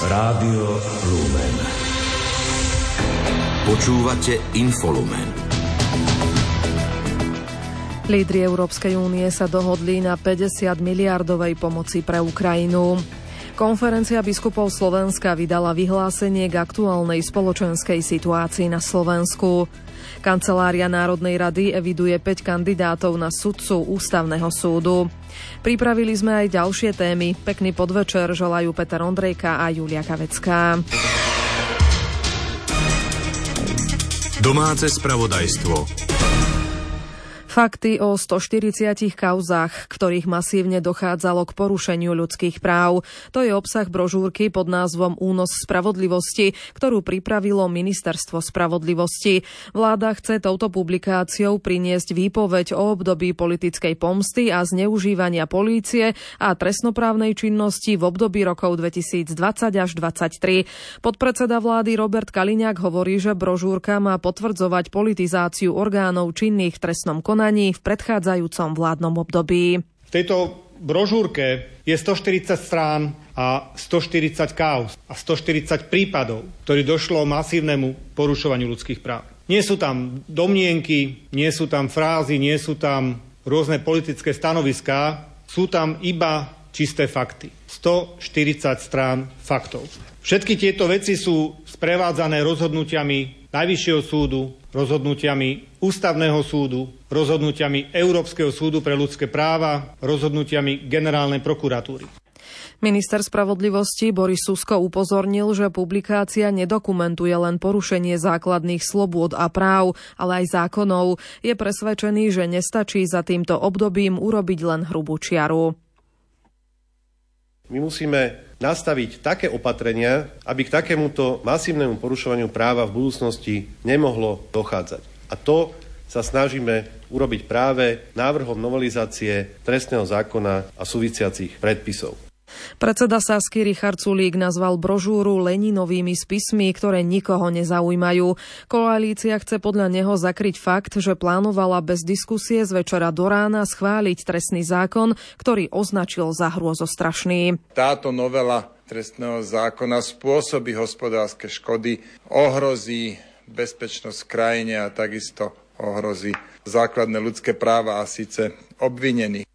Rádio Lumen. Počúvate Infolumen. Lídry Európskej únie sa dohodli na 50 miliardovej pomoci pre Ukrajinu. Konferencia biskupov Slovenska vydala vyhlásenie k aktuálnej spoločenskej situácii na Slovensku. Kancelária Národnej rady eviduje 5 kandidátov na sudcu Ústavného súdu. Pripravili sme aj ďalšie témy. Pekný podvečer želajú Peter Ondrejka a Julia Kavecká. Domáce spravodajstvo. Fakty o 140 kauzách, ktorých masívne dochádzalo k porušeniu ľudských práv. To je obsah brožúrky pod názvom Únos spravodlivosti, ktorú pripravilo Ministerstvo spravodlivosti. Vláda chce touto publikáciou priniesť výpoveď o období politickej pomsty a zneužívania polície a trestnoprávnej činnosti v období rokov 2020 až 2023. Podpredseda vlády Robert Kaliňák hovorí, že brožúrka má potvrdzovať politizáciu orgánov činných v trestnom konaní konaní v predchádzajúcom vládnom období. V tejto brožúrke je 140 strán a 140 kauz a 140 prípadov, ktorý došlo masívnemu porušovaniu ľudských práv. Nie sú tam domnienky, nie sú tam frázy, nie sú tam rôzne politické stanoviská, sú tam iba čisté fakty. 140 strán faktov. Všetky tieto veci sú sprevádzané rozhodnutiami Najvyššieho súdu, rozhodnutiami Ústavného súdu, rozhodnutiami Európskeho súdu pre ľudské práva, rozhodnutiami Generálnej prokuratúry. Minister spravodlivosti Boris Susko upozornil, že publikácia nedokumentuje len porušenie základných slobôd a práv, ale aj zákonov. Je presvedčený, že nestačí za týmto obdobím urobiť len hrubú čiaru. My musíme nastaviť také opatrenia, aby k takémuto masívnemu porušovaniu práva v budúcnosti nemohlo dochádzať. A to sa snažíme urobiť práve návrhom novelizácie trestného zákona a súvisiacich predpisov. Predseda Sasky Richard Sulík nazval brožúru Leninovými spismi, ktoré nikoho nezaujímajú. Koalícia chce podľa neho zakryť fakt, že plánovala bez diskusie z večera do rána schváliť trestný zákon, ktorý označil za hrôzostrašný. Táto novela trestného zákona spôsobí hospodárske škody, ohrozí bezpečnosť krajine a takisto ohrozí základné ľudské práva a síce obvinených.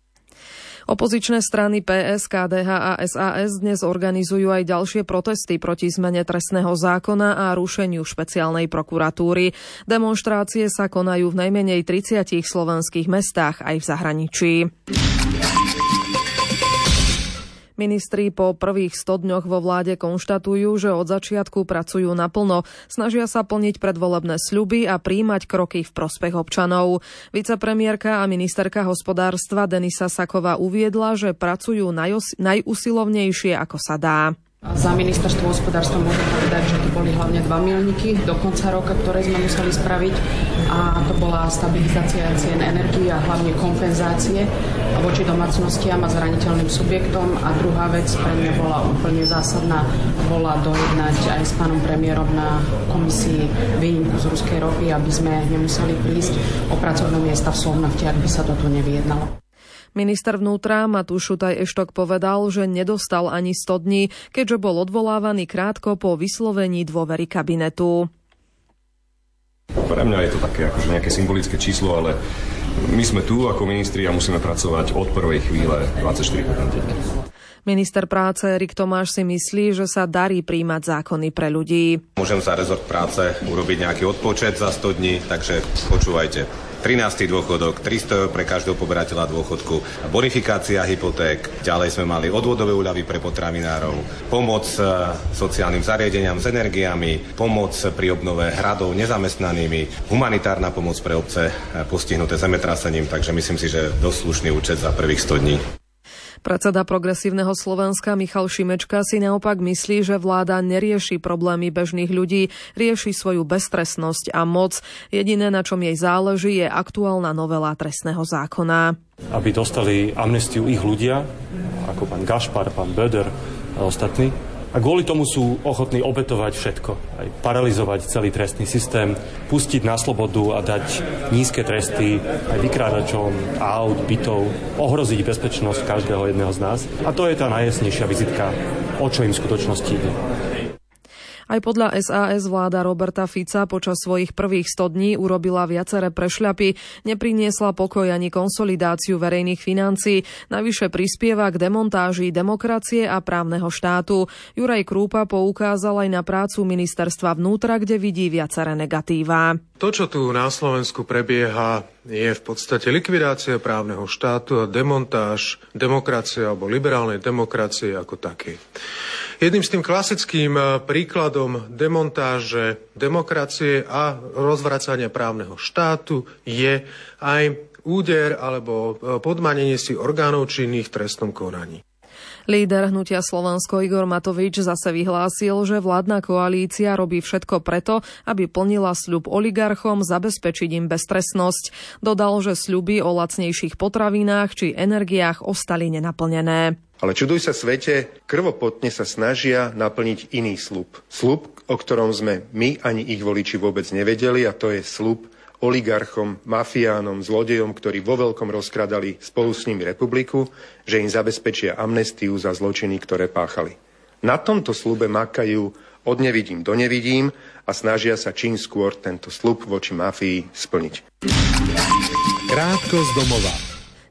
Opozičné strany PS, KDH a SAS dnes organizujú aj ďalšie protesty proti zmene trestného zákona a rušeniu špeciálnej prokuratúry. Demonstrácie sa konajú v najmenej 30 slovenských mestách aj v zahraničí. Ministri po prvých 100 dňoch vo vláde konštatujú, že od začiatku pracujú naplno, snažia sa plniť predvolebné sľuby a príjmať kroky v prospech občanov. Vicepremiérka a ministerka hospodárstva Denisa Saková uviedla, že pracujú najusilovnejšie, ako sa dá. Za ministerstvo hospodárstva môžem povedať, že to boli hlavne dva milníky do konca roka, ktoré sme museli spraviť a to bola stabilizácia cien energii a hlavne kompenzácie voči domácnostiam a zraniteľným subjektom a druhá vec pre mňa bola úplne zásadná, bola dojednať aj s pánom premiérom na komisii výnimku z ruskej ropy, aby sme nemuseli prísť o pracovné miesta v Slovnafte, ak by sa toto nevyjednalo. Minister vnútra Matúš Šutaj Eštok povedal, že nedostal ani 100 dní, keďže bol odvolávaný krátko po vyslovení dôvery kabinetu. Pre mňa je to také akože nejaké symbolické číslo, ale my sme tu ako ministri a musíme pracovať od prvej chvíle 24 hodín Minister práce Erik Tomáš si myslí, že sa darí príjmať zákony pre ľudí. Môžem za rezort práce urobiť nejaký odpočet za 100 dní, takže počúvajte. 13. dôchodok, 300 eur pre každého poberateľa dôchodku, bonifikácia hypoték, ďalej sme mali odvodové úľavy pre potravinárov, pomoc e, sociálnym zariadeniam s energiami, pomoc pri obnove hradov nezamestnanými, humanitárna pomoc pre obce e, postihnuté zemetrasením, takže myslím si, že dosť slušný účet za prvých 100 dní. Predseda progresívneho Slovenska Michal Šimečka si naopak myslí, že vláda nerieši problémy bežných ľudí, rieši svoju beztrestnosť a moc. Jediné, na čom jej záleží, je aktuálna novela trestného zákona. Aby dostali amnestiu ich ľudia, ako pán Gašpar, pán Böder a ostatní, A kvôli tomu sú ochotní obetovať všetko. Aj paralizovať celý trestný systém, pustiť na slobodu a dať nízke tresty aj vykrážačom aut, bytov, ohroziť bezpečnosť každého jedného z nás. A to je tá najjasnejšia vizitka, o čo im v skutočnosti ide. Aj podľa SAS vláda Roberta Fica počas svojich prvých 100 dní urobila viaceré prešľapy, nepriniesla pokoj ani konsolidáciu verejných financií, navyše prispieva k demontáži demokracie a právneho štátu. Juraj Krúpa poukázal aj na prácu ministerstva vnútra, kde vidí viaceré negatíva. To, čo tu na Slovensku prebieha, je v podstate likvidácia právneho štátu a demontáž demokracie alebo liberálnej demokracie ako takej. Jedným z tým klasickým eh, príkladom demontáže demokracie a rozvracania právneho štátu je aj úder alebo eh, podmanenie si orgánov činných trestnom konaní. Líder hnutia Slovensko Igor Matovič zase vyhlásil, že vládna koalícia robí všetko preto, aby plnila sľub oligarchom zabezpečiť im beztrestnosť. Dodal, že sľuby o lacnejších potravinách či energiách ostali nenaplnené. Ale čuduj sa svete, krvopotne sa snažia naplniť iný slub. Slub, o ktorom sme my ani ich voliči vôbec nevedeli a to je slub oligarchom, mafiánom, zlodejom, ktorí vo veľkom rozkradali spolu s nimi republiku, že im zabezpečia amnestiu za zločiny, ktoré páchali. Na tomto slube makajú od nevidím do nevidím a snažia sa čím skôr tento slub voči mafii splniť. Krátko z domova.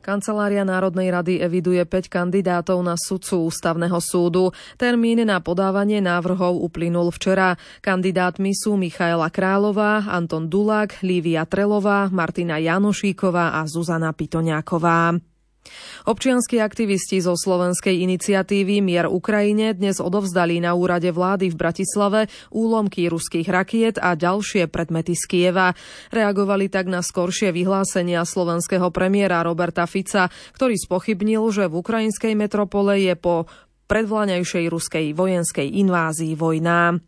Kancelária Národnej rady eviduje 5 kandidátov na sudcu Ústavného súdu. Termín na podávanie návrhov uplynul včera. Kandidátmi sú Michaela Králová, Anton Dulák, Lívia Trelová, Martina Janošíková a Zuzana Pitoňáková. Občianskí aktivisti zo slovenskej iniciatívy Mier Ukrajine dnes odovzdali na úrade vlády v Bratislave úlomky ruských rakiet a ďalšie predmety z Kieva. Reagovali tak na skoršie vyhlásenia slovenského premiéra Roberta Fica, ktorý spochybnil, že v ukrajinskej metropole je po predvláňajšej ruskej vojenskej invázii vojna.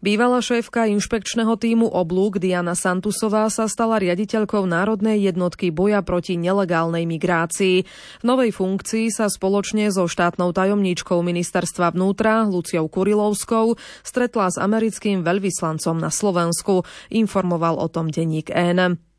Bývalá šéfka inšpekčného týmu oblúk Diana Santusová sa stala riaditeľkou Národnej jednotky boja proti nelegálnej migrácii. V novej funkcii sa spoločne so štátnou tajomníčkou ministerstva vnútra Luciou Kurilovskou stretla s americkým veľvyslancom na Slovensku, informoval o tom denník N.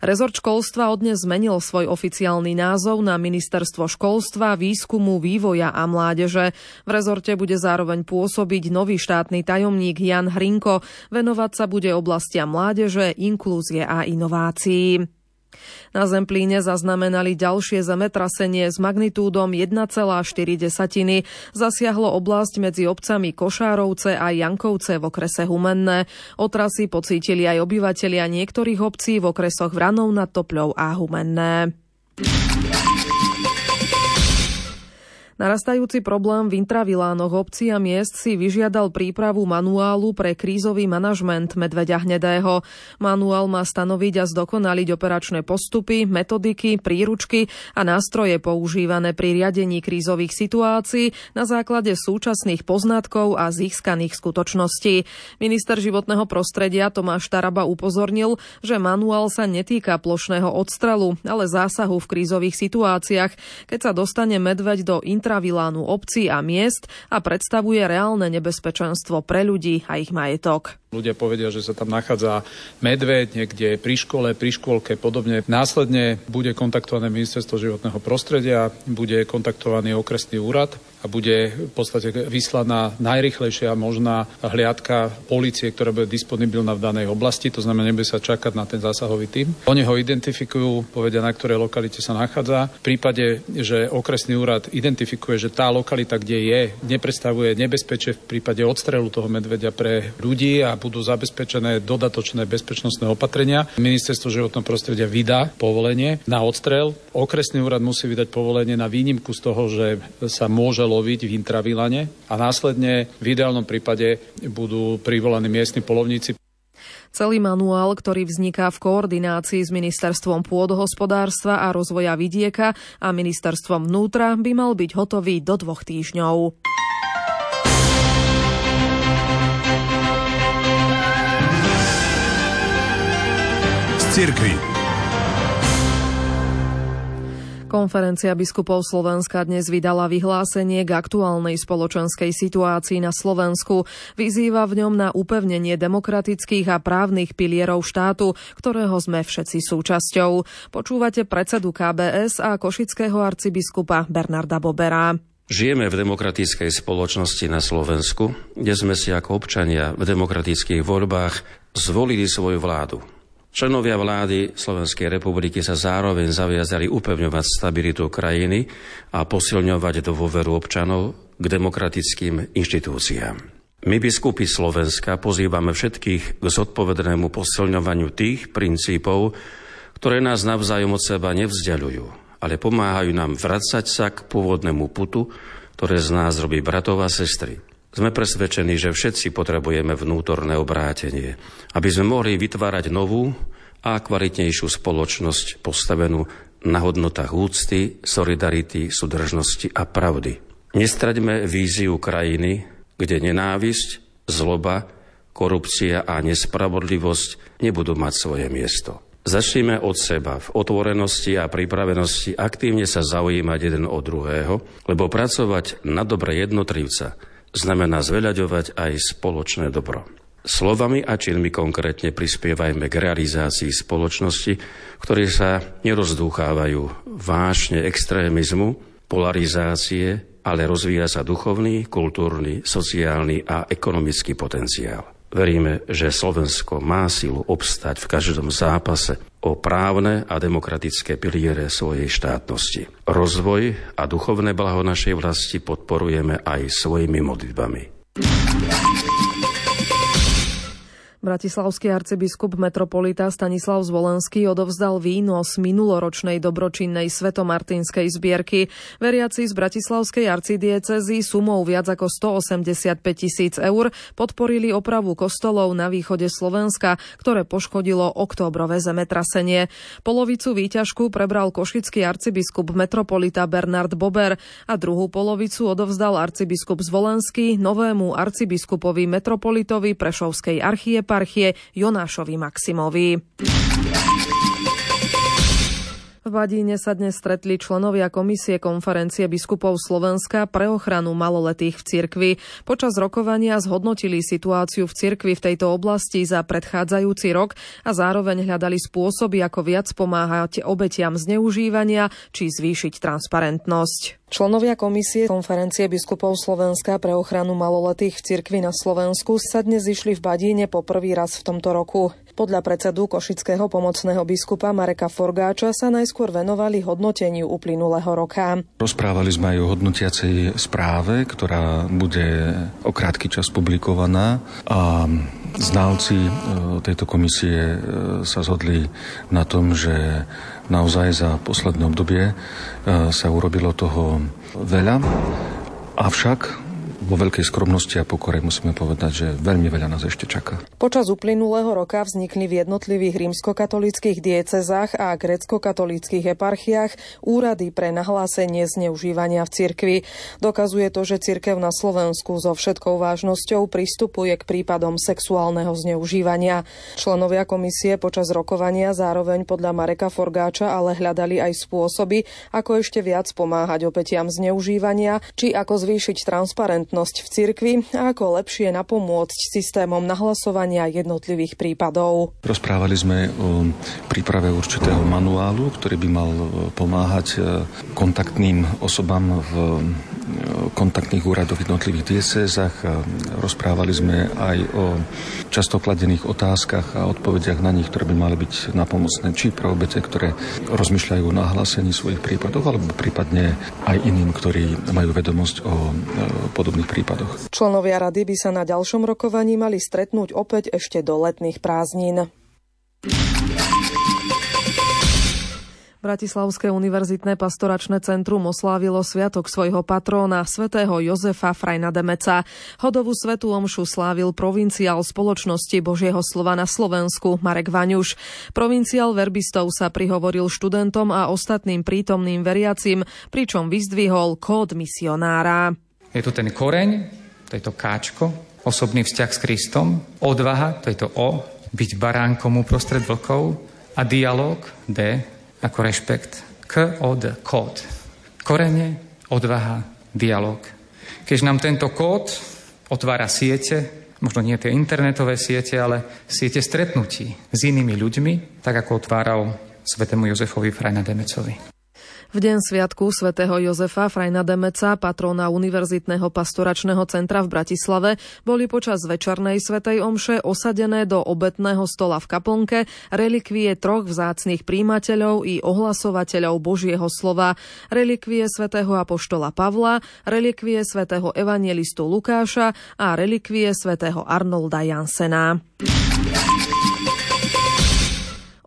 Rezort školstva odnes zmenil svoj oficiálny názov na Ministerstvo školstva, výskumu, vývoja a mládeže. V rezorte bude zároveň pôsobiť nový štátny tajomník Jan Hrinko. Venovať sa bude oblastiam mládeže, inklúzie a inovácií. Na Zemplíne zaznamenali ďalšie zemetrasenie s magnitúdom 1,4. Zasiahlo oblasť medzi obcami Košárovce a Jankovce v okrese Humenné. Otrasy pocítili aj obyvatelia niektorých obcí v okresoch Vranov nad Topľou a Humenné. Narastajúci problém v intravilánoch obcí a miest si vyžiadal prípravu manuálu pre krízový manažment medveďa hnedého. Manuál má stanoviť a zdokonaliť operačné postupy, metodiky, príručky a nástroje používané pri riadení krízových situácií na základe súčasných poznatkov a získaných skutočností. Minister životného prostredia Tomáš Taraba upozornil, že manuál sa netýka plošného odstrelu, ale zásahu v krízových situáciách, keď sa dostane medveď do intra intravilánu obcí a miest a predstavuje reálne nebezpečenstvo pre ľudí a ich majetok. Ľudia povedia, že sa tam nachádza medveď niekde pri škole, pri škôlke podobne. Následne bude kontaktované ministerstvo životného prostredia, bude kontaktovaný okresný úrad a bude v podstate vyslaná najrychlejšia možná hliadka policie, ktorá bude disponibilná v danej oblasti, to znamená, nebude sa čakať na ten zásahový tým. Oni ho identifikujú, povedia, na ktorej lokalite sa nachádza. V prípade, že okresný úrad identifikuje, že tá lokalita, kde je, nepredstavuje nebezpečie v prípade odstrelu toho medveďa pre ľudí a budú zabezpečené dodatočné bezpečnostné opatrenia. Ministerstvo životného prostredia vydá povolenie na odstrel. Okresný úrad musí vydať povolenie na výnimku z toho, že sa môže loviť v intravilane a následne v ideálnom prípade budú privolaní miestni polovníci. Celý manuál, ktorý vzniká v koordinácii s Ministerstvom pôdohospodárstva a rozvoja vidieka a Ministerstvom vnútra, by mal byť hotový do dvoch týždňov. Cirkvi. Konferencia biskupov Slovenska dnes vydala vyhlásenie k aktuálnej spoločenskej situácii na Slovensku. Vyzýva v ňom na upevnenie demokratických a právnych pilierov štátu, ktorého sme všetci súčasťou. Počúvate predsedu KBS a košického arcibiskupa Bernarda Bobera. Žijeme v demokratickej spoločnosti na Slovensku, kde sme si ako občania v demokratických voľbách zvolili svoju vládu. Členovia vlády Slovenskej republiky sa zároveň zaviazali upevňovať stabilitu krajiny a posilňovať dôveru občanov k demokratickým inštitúciám. My, biskupy Slovenska, pozývame všetkých k zodpovednému posilňovaniu tých princípov, ktoré nás navzájom od seba nevzdialujú, ale pomáhajú nám vracať sa k pôvodnému putu, ktoré z nás robí bratov a sestry. Sme presvedčení, že všetci potrebujeme vnútorné obrátenie, aby sme mohli vytvárať novú a kvalitnejšiu spoločnosť postavenú na hodnotách úcty, solidarity, súdržnosti a pravdy. Nestraďme víziu krajiny, kde nenávisť, zloba, korupcia a nespravodlivosť nebudú mať svoje miesto. Začneme od seba v otvorenosti a pripravenosti aktívne sa zaujímať jeden od druhého, lebo pracovať na dobre jednotlivca znamená zveľaďovať aj spoločné dobro. Slovami a činmi konkrétne prispievajme k realizácii spoločnosti, ktoré sa nerozdúchávajú vášne extrémizmu, polarizácie, ale rozvíja sa duchovný, kultúrny, sociálny a ekonomický potenciál. Veríme, že Slovensko má silu obstať v každom zápase o právne a demokratické piliere svojej štátnosti. Rozvoj a duchovné blaho našej vlasti podporujeme aj svojimi modlitbami. Bratislavský arcibiskup metropolita Stanislav Zvolenský odovzdal výnos minuloročnej dobročinnej svetomartinskej zbierky. Veriaci z Bratislavskej arcidiecezy sumou viac ako 185 tisíc eur podporili opravu kostolov na východe Slovenska, ktoré poškodilo októbrové zemetrasenie. Polovicu výťažku prebral košický arcibiskup metropolita Bernard Bober a druhú polovicu odovzdal arcibiskup Zvolenský novému arcibiskupovi metropolitovi Prešovskej archie eparchie Jonášovi Maximovi. V Badíne sa dnes stretli členovia Komisie konferencie biskupov Slovenska pre ochranu maloletých v cirkvi. Počas rokovania zhodnotili situáciu v cirkvi v tejto oblasti za predchádzajúci rok a zároveň hľadali spôsoby, ako viac pomáhať obetiam zneužívania či zvýšiť transparentnosť. Členovia Komisie konferencie biskupov Slovenska pre ochranu maloletých v cirkvi na Slovensku sa dnes išli v Badíne po prvý raz v tomto roku. Podľa predsedu Košického pomocného biskupa Mareka Forgáča sa najskôr venovali hodnoteniu uplynulého roka. Rozprávali sme aj o hodnotiacej správe, ktorá bude o krátky čas publikovaná a znalci e, tejto komisie e, sa zhodli na tom, že naozaj za posledné obdobie e, sa urobilo toho veľa, avšak vo veľkej skromnosti a pokore musíme povedať, že veľmi veľa nás ešte čaká. Počas uplynulého roka vznikli v jednotlivých rímskokatolických diecezách a grecko-katolíckých eparchiách úrady pre nahlásenie zneužívania v cirkvi. Dokazuje to, že cirkev na Slovensku so všetkou vážnosťou pristupuje k prípadom sexuálneho zneužívania. Členovia komisie počas rokovania zároveň podľa Mareka Forgáča ale hľadali aj spôsoby, ako ešte viac pomáhať obetiam zneužívania, či ako zvýšiť transparentnosť transparentnosť v cirkvi a ako lepšie napomôcť systémom nahlasovania jednotlivých prípadov. Rozprávali sme o príprave určitého manuálu, ktorý by mal pomáhať e, kontaktným osobám v e, kontaktných úradoch jednotlivých diecézach. Rozprávali sme aj o často kladených otázkach a odpovediach na nich, ktoré by mali byť napomocné či pre obete, ktoré rozmýšľajú o nahlásení svojich prípadov, alebo prípadne aj iným, ktorí majú vedomosť o podobných prípadoch. Členovia rady by sa na ďalšom rokovaní mali stretnúť opäť ešte do letných prázdnin. Bratislavské univerzitné pastoračné centrum oslávilo sviatok svojho patróna, svätého Jozefa Frajna Demeca. Hodovú svetú omšu slávil provinciál spoločnosti Božieho slova na Slovensku Marek Vaňuš. Provinciál verbistov sa prihovoril študentom a ostatným prítomným veriacim, pričom vyzdvihol kód misionára. Je tu ten koreň, to je to káčko, osobný vzťah s Kristom, odvaha, to je to O, byť baránkom uprostred vlkov a dialog, D, ako rešpekt, K od kód. Korene, odvaha, dialog. Keď nám tento kód otvára siete, možno nie tie internetové siete, ale siete stretnutí s inými ľuďmi, tak ako otváral svetému Jozefovi Frajna Demecovi. V deň sviatku svätého Jozefa Frajna Demeca, patrona Univerzitného pastoračného centra v Bratislave, boli počas večernej svätej omše osadené do obetného stola v kaplnke relikvie troch vzácných príjimateľov i ohlasovateľov Božieho slova, relikvie svätého apoštola Pavla, relikvie svätého evangelistu Lukáša a relikvie svätého Arnolda Jansena.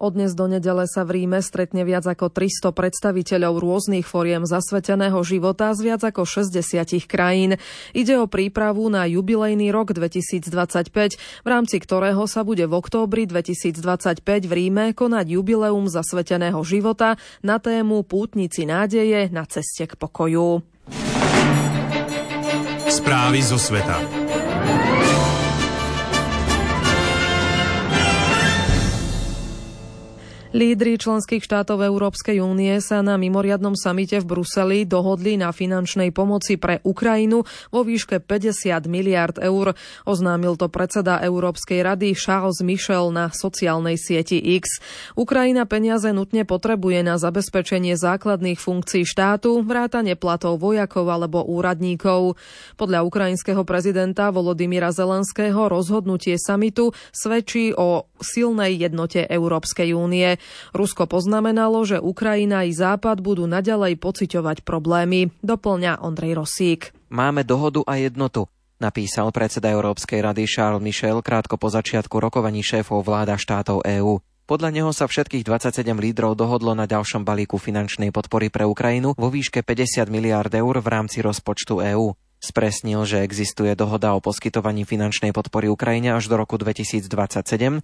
Od dnes do nedele sa v Ríme stretne viac ako 300 predstaviteľov rôznych foriem zasveteného života z viac ako 60 krajín. Ide o prípravu na jubilejný rok 2025, v rámci ktorého sa bude v októbri 2025 v Ríme konať jubileum zasveteného života na tému Pútnici nádeje na ceste k pokoju. Správy zo sveta. Lídry členských štátov Európskej únie sa na mimoriadnom samite v Bruseli dohodli na finančnej pomoci pre Ukrajinu vo výške 50 miliard eur. Oznámil to predseda Európskej rady Charles Michel na sociálnej sieti X. Ukrajina peniaze nutne potrebuje na zabezpečenie základných funkcií štátu, vrátane platov vojakov alebo úradníkov. Podľa ukrajinského prezidenta Volodymyra Zelenského rozhodnutie samitu svedčí o silnej jednote Európskej únie. Rusko poznamenalo, že Ukrajina i Západ budú naďalej pociťovať problémy, doplňa Ondrej Rosík. Máme dohodu a jednotu, napísal predseda Európskej rady Charles Michel krátko po začiatku rokovaní šéfov vláda štátov EÚ. Podľa neho sa všetkých 27 lídrov dohodlo na ďalšom balíku finančnej podpory pre Ukrajinu vo výške 50 miliárd eur v rámci rozpočtu EÚ. Spresnil, že existuje dohoda o poskytovaní finančnej podpory Ukrajine až do roku 2027,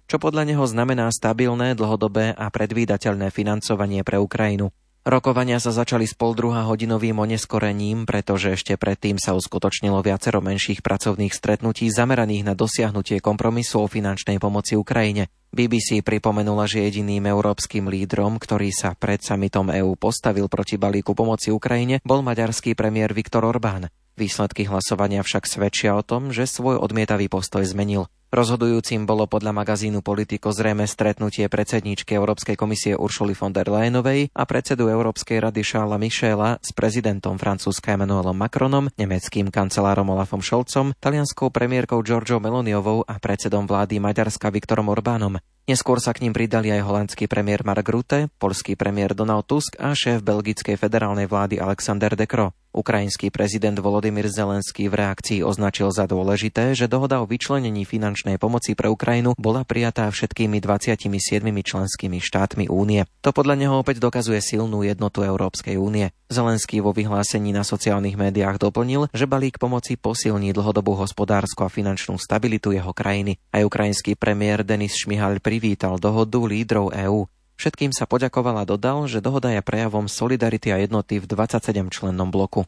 čo podľa neho znamená stabilné, dlhodobé a predvídateľné financovanie pre Ukrajinu. Rokovania sa začali s pol druhá hodinovým oneskorením, pretože ešte predtým sa uskutočnilo viacero menších pracovných stretnutí zameraných na dosiahnutie kompromisu o finančnej pomoci Ukrajine. BBC pripomenula, že jediným európskym lídrom, ktorý sa pred samitom EÚ postavil proti balíku pomoci Ukrajine, bol maďarský premiér Viktor Orbán. Výsledky hlasovania však svedčia o tom, že svoj odmietavý postoj zmenil. Rozhodujúcim bolo podľa magazínu Politico zrejme stretnutie predsedníčky Európskej komisie Uršuly von der Leyenovej a predsedu Európskej rady Šála Michela s prezidentom Francúzska Emmanuelom Macronom, nemeckým kancelárom Olafom Scholzom, talianskou premiérkou Giorgio Meloniovou a predsedom vlády Maďarska Viktorom Orbánom. Neskôr sa k ním pridali aj holandský premiér Mark Rutte, polský premiér Donald Tusk a šéf belgickej federálnej vlády Alexander De Croo. Ukrajinský prezident Volodymyr Zelenský v reakcii označil za dôležité, že dohoda o vyčlenení finančnej pomoci pre Ukrajinu bola prijatá všetkými 27 členskými štátmi únie. To podľa neho opäť dokazuje silnú jednotu Európskej únie. Zelenský vo vyhlásení na sociálnych médiách doplnil, že balík pomoci posilní dlhodobú hospodárskú a finančnú stabilitu jeho krajiny. Aj ukrajinský premiér Denis Šmihal pri privítal dohodu lídrov EÚ. Všetkým sa poďakoval a dodal, že dohoda je prejavom solidarity a jednoty v 27-člennom bloku.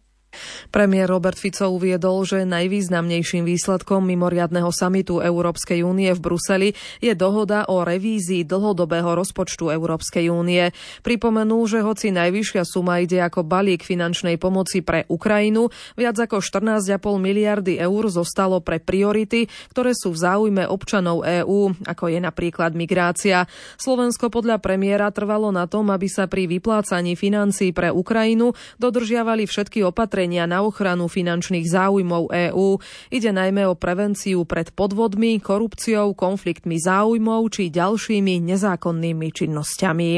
Premiér Robert Fico uviedol, že najvýznamnejším výsledkom mimoriadného samitu Európskej únie v Bruseli je dohoda o revízii dlhodobého rozpočtu Európskej únie. Pripomenul, že hoci najvyššia suma ide ako balík finančnej pomoci pre Ukrajinu, viac ako 14,5 miliardy eur zostalo pre priority, ktoré sú v záujme občanov EÚ, ako je napríklad migrácia. Slovensko podľa premiéra trvalo na tom, aby sa pri vyplácaní financií pre Ukrajinu dodržiavali všetky opatrenia opatrenia na ochranu finančných záujmov EÚ. Ide najmä o prevenciu pred podvodmi, korupciou, konfliktmi záujmov či ďalšími nezákonnými činnosťami.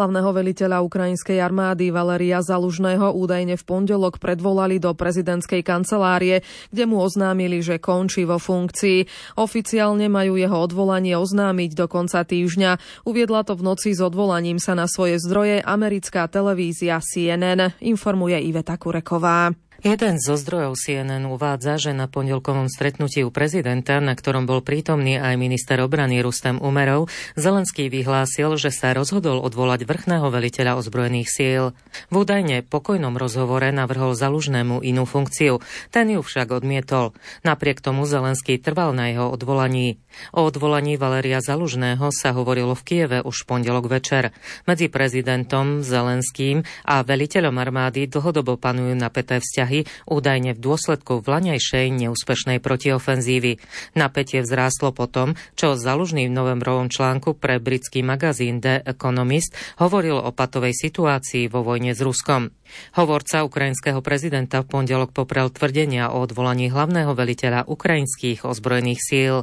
Hlavného veliteľa ukrajinskej armády Valeria Zalužného údajne v pondelok predvolali do prezidentskej kancelárie, kde mu oznámili, že končí vo funkcii. Oficiálne majú jeho odvolanie oznámiť do konca týždňa. Uviedla to v noci s odvolaním sa na svoje zdroje americká televízia CNN, informuje Iveta Kureková. Jeden zo zdrojov CNN uvádza, že na pondelkovom stretnutí u prezidenta, na ktorom bol prítomný aj minister obrany Rustem Umerov, Zelenský vyhlásil, že sa rozhodol odvolať vrchného veliteľa ozbrojených síl. V údajne pokojnom rozhovore navrhol Zalužnému inú funkciu, ten ju však odmietol. Napriek tomu Zelenský trval na jeho odvolaní. O odvolaní Valeria Zalužného sa hovorilo v Kieve už v pondelok večer. Medzi prezidentom Zelenským a veliteľom armády dlhodobo panujú napäté vzťahy vzťahy, údajne v dôsledku vlaňajšej neúspešnej protiofenzívy. Napätie vzrástlo potom, čo zalužný v novembrovom článku pre britský magazín The Economist hovoril o patovej situácii vo vojne s Ruskom. Hovorca ukrajinského prezidenta v pondelok poprel tvrdenia o odvolaní hlavného veliteľa ukrajinských ozbrojených síl.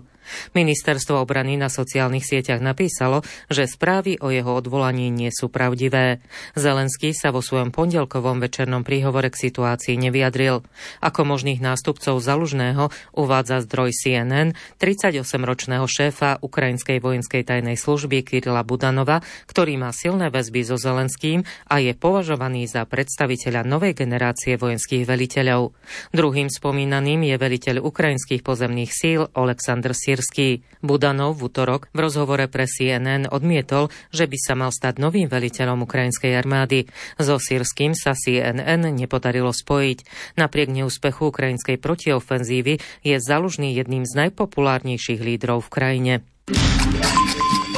Ministerstvo obrany na sociálnych sieťach napísalo, že správy o jeho odvolaní nie sú pravdivé. Zelenský sa vo svojom pondelkovom večernom príhovore k situácii nevyjadril. Ako možných nástupcov Zalužného uvádza zdroj CNN 38-ročného šéfa ukrajinskej vojenskej tajnej služby Kirila Budanova, ktorý má silné väzby so Zelenským a je považovaný za predstaviteľ predstaviteľa novej generácie vojenských veliteľov. Druhým spomínaným je veliteľ ukrajinských pozemných síl Oleksandr Sirský. Budanov v útorok v rozhovore pre CNN odmietol, že by sa mal stať novým veliteľom ukrajinskej armády. So Sirským sa CNN nepodarilo spojiť. Napriek neúspechu ukrajinskej protiofenzívy je Zalužný jedným z najpopulárnejších lídrov v krajine.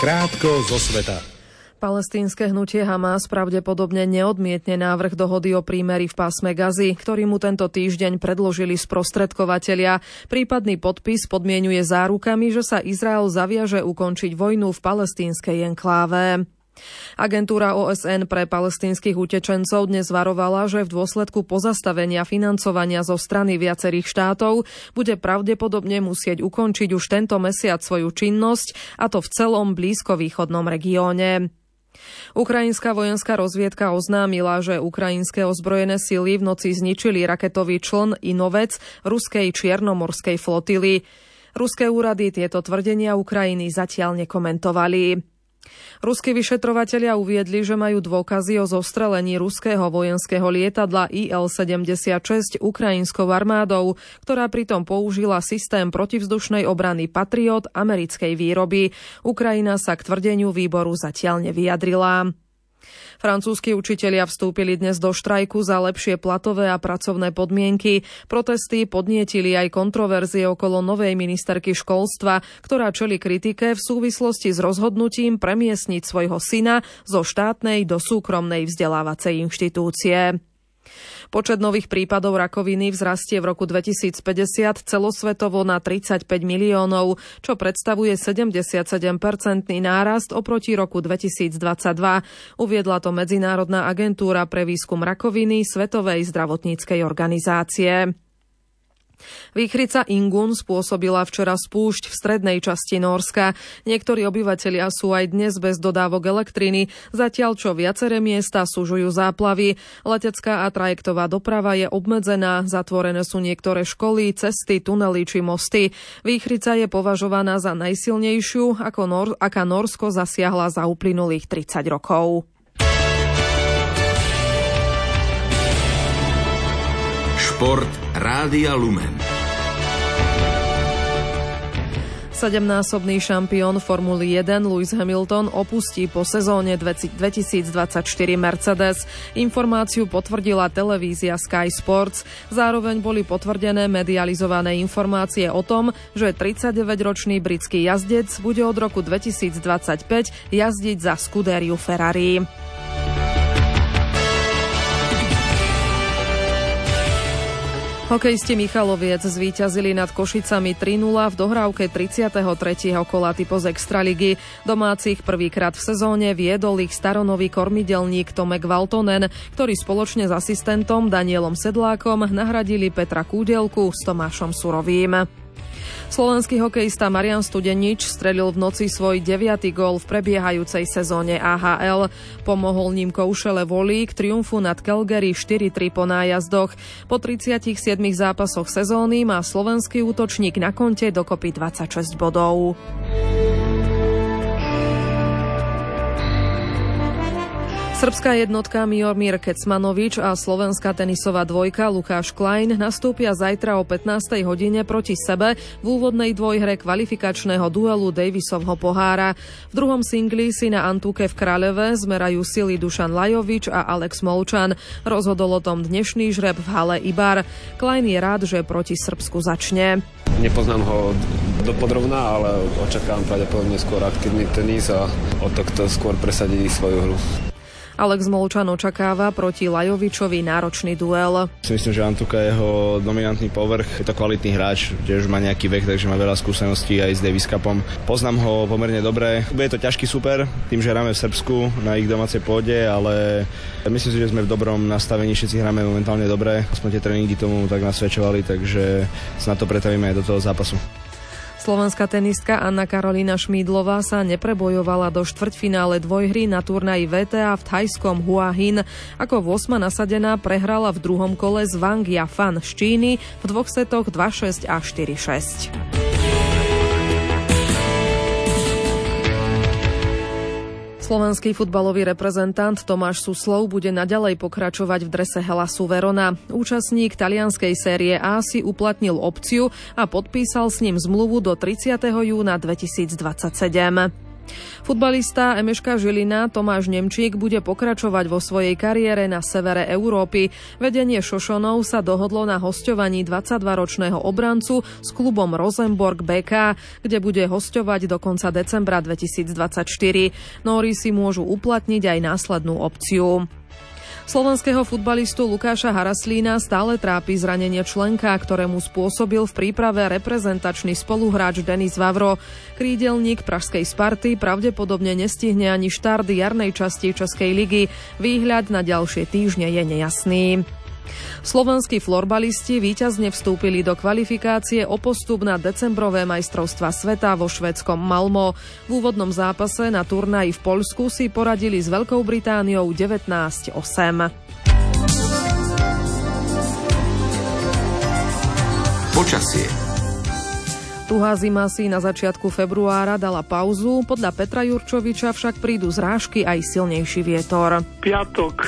Krátko zo sveta. Palestínske hnutie Hamas pravdepodobne neodmietne návrh dohody o prímeri v pásme Gazy, ktorý mu tento týždeň predložili sprostredkovateľia. Prípadný podpis podmienuje zárukami, že sa Izrael zaviaže ukončiť vojnu v palestínskej enkláve. Agentúra OSN pre palestínskych utečencov dnes varovala, že v dôsledku pozastavenia financovania zo strany viacerých štátov bude pravdepodobne musieť ukončiť už tento mesiac svoju činnosť, a to v celom blízkovýchodnom regióne. Ukrajinská vojenská rozviedka oznámila, že ukrajinské ozbrojené sily v noci zničili raketový čln Inovec ruskej čiernomorskej flotily. Ruské úrady tieto tvrdenia Ukrajiny zatiaľ nekomentovali. Ruskí vyšetrovatelia uviedli, že majú dôkazy o zostrelení ruského vojenského lietadla IL-76 ukrajinskou armádou, ktorá pritom použila systém protivzdušnej obrany Patriot americkej výroby. Ukrajina sa k tvrdeniu výboru zatiaľ nevyjadrila. Francúzski učitelia vstúpili dnes do štrajku za lepšie platové a pracovné podmienky. Protesty podnietili aj kontroverzie okolo novej ministerky školstva, ktorá čeli kritike v súvislosti s rozhodnutím premiesniť svojho syna zo štátnej do súkromnej vzdelávacej inštitúcie. Počet nových prípadov rakoviny vzrastie v roku 2050 celosvetovo na 35 miliónov, čo predstavuje 77-percentný nárast oproti roku 2022. Uviedla to Medzinárodná agentúra pre výskum rakoviny Svetovej zdravotníckej organizácie. Výchrica Ingun spôsobila včera spúšť v strednej časti Norska. Niektorí obyvatelia sú aj dnes bez dodávok elektriny, zatiaľ čo viaceré miesta súžujú záplavy. Letecká a trajektová doprava je obmedzená, zatvorené sú niektoré školy, cesty, tunely či mosty. Výchrica je považovaná za najsilnejšiu, ako Nor- aká Norsko zasiahla za uplynulých 30 rokov. Šport Rádia Lumen. Sedemnásobný šampión Formuly 1 Lewis Hamilton opustí po sezóne 2024 Mercedes. Informáciu potvrdila televízia Sky Sports. Zároveň boli potvrdené medializované informácie o tom, že 39-ročný britský jazdec bude od roku 2025 jazdiť za Scuderiu Ferrari. Hokejisti Michaloviec zvíťazili nad Košicami 3-0 v dohrávke 33. kola typo z Extraligy. Domácich prvýkrát v sezóne viedol ich staronový kormidelník Tomek Valtonen, ktorý spoločne s asistentom Danielom Sedlákom nahradili Petra Kúdelku s Tomášom Surovým. Slovenský hokejista Marian Studenič strelil v noci svoj deviatý gól v prebiehajúcej sezóne AHL. Pomohol ním Koušele Volí k triumfu nad Calgary 4-3 po nájazdoch. Po 37 zápasoch sezóny má slovenský útočník na konte dokopy 26 bodov. Srbská jednotka Miomir Kecmanovič a slovenská tenisová dvojka Lukáš Klein nastúpia zajtra o 15. hodine proti sebe v úvodnej dvojhre kvalifikačného duelu Davisovho pohára. V druhom singli si na Antuke v Kráľove zmerajú sily Dušan Lajovič a Alex Molčan. Rozhodol o tom dnešný žreb v hale Ibar. Klein je rád, že proti Srbsku začne. Nepoznám ho dopodrobná, ale očakávam pravdepodobne skôr aktívny tenis a o to, kto skôr presadí svoju hru. Alex Molčan očakáva proti Lajovičovi náročný duel. Myslím, že Antuka je jeho dominantný povrch. Je to kvalitný hráč, už má nejaký vek, takže má veľa skúseností aj s Davis Cupom. Poznám ho pomerne dobre. Bude to ťažký super, tým, že hráme v Srbsku na ich domácej pôde, ale myslím si, že sme v dobrom nastavení, všetci hráme momentálne dobre. Aspoň tie tréningy tomu tak nasvedčovali, takže sa na to pretavíme aj do toho zápasu. Slovenská tenistka Anna Karolina Šmídlová sa neprebojovala do štvrťfinále dvojhry na turnaji VTA v thajskom Hua Hin. Ako 8 nasadená prehrala v druhom kole z Wang Yafan z Číny v dvoch setoch 2-6 a 4-6. Slovenský futbalový reprezentant Tomáš Suslov bude naďalej pokračovať v drese Helasu Verona. Účastník talianskej série A si uplatnil opciu a podpísal s ním zmluvu do 30. júna 2027. Futbalista Emeška Žilina Tomáš Nemčík bude pokračovať vo svojej kariére na severe Európy. Vedenie Šošonov sa dohodlo na hosťovaní 22-ročného obrancu s klubom Rosenborg BK, kde bude hosťovať do konca decembra 2024. Nóri si môžu uplatniť aj následnú opciu. Slovenského futbalistu Lukáša Haraslína stále trápi zranenie členka, ktorému spôsobil v príprave reprezentačný spoluhráč Denis Vavro. Krídelník pražskej Sparty pravdepodobne nestihne ani štart jarnej časti Českej ligy. Výhľad na ďalšie týždne je nejasný. Slovenskí florbalisti víťazne vstúpili do kvalifikácie o postup na decembrové majstrovstva sveta vo švedskom Malmo. V úvodnom zápase na turnaji v Poľsku si poradili s Veľkou Britániou 19-8. Počasie Tuhá zima si na začiatku februára dala pauzu, podľa Petra Jurčoviča však prídu zrážky aj silnejší vietor. Piatok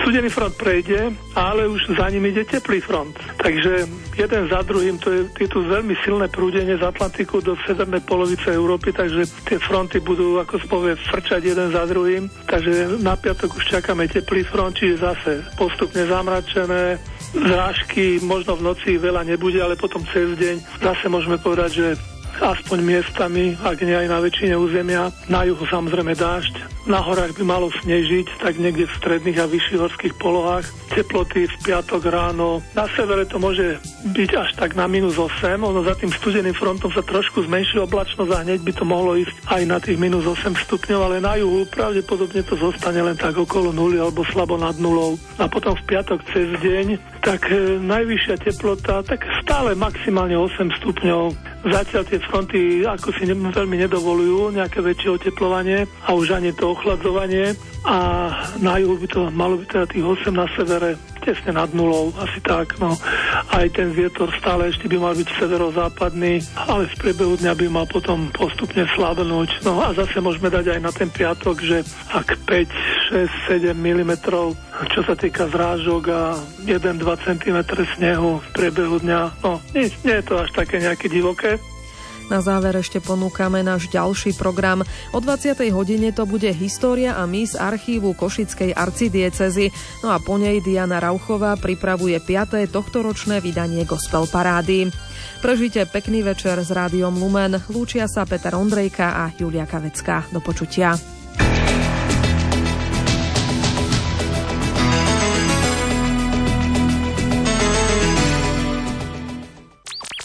studený front prejde, ale už za ním ide teplý front. Takže jeden za druhým, to je, je tu veľmi silné prúdenie z Atlantiku do severnej polovice Európy, takže tie fronty budú, ako spovie, frčať jeden za druhým. Takže na piatok už čakáme teplý front, čiže zase postupne zamračené, Zrážky možno v noci veľa nebude, ale potom cez deň zase môžeme povedať, že aspoň miestami, ak nie aj na väčšine územia. Na juhu samozrejme dážď, na horách by malo snežiť, tak niekde v stredných a vyšších horských polohách. Teploty v piatok ráno. Na severe to môže byť až tak na minus 8, ono za tým studeným frontom sa trošku zmenší oblačnosť a hneď by to mohlo ísť aj na tých minus 8 stupňov, ale na juhu pravdepodobne to zostane len tak okolo nuly alebo slabo nad nulou. A potom v piatok cez deň, tak e, najvyššia teplota, tak stále maximálne 8 stupňov Zatiaľ tie fronty ako si ne, veľmi nedovolujú nejaké väčšie oteplovanie a už ani to ochladzovanie a na juhu by to malo byť teda tých 8 na severe tesne nad nulou, asi tak. No. Aj ten vietor stále ešte by mal byť severozápadný, ale v priebehu dňa by mal potom postupne slabnúť. No a zase môžeme dať aj na ten piatok, že ak 5, 6, 7 mm, čo sa týka zrážok a 1-2 cm snehu v priebehu dňa, no nie, nie je to až také nejaké divoké. Na záver ešte ponúkame náš ďalší program. O 20. hodine to bude História a my z archívu Košickej arcidiecezy. No a po nej Diana Rauchová pripravuje 5. tohtoročné vydanie Gospel Parády. Prežite pekný večer s rádiom Lumen. Lúčia sa Peter Ondrejka a Julia Kavecka. Do počutia.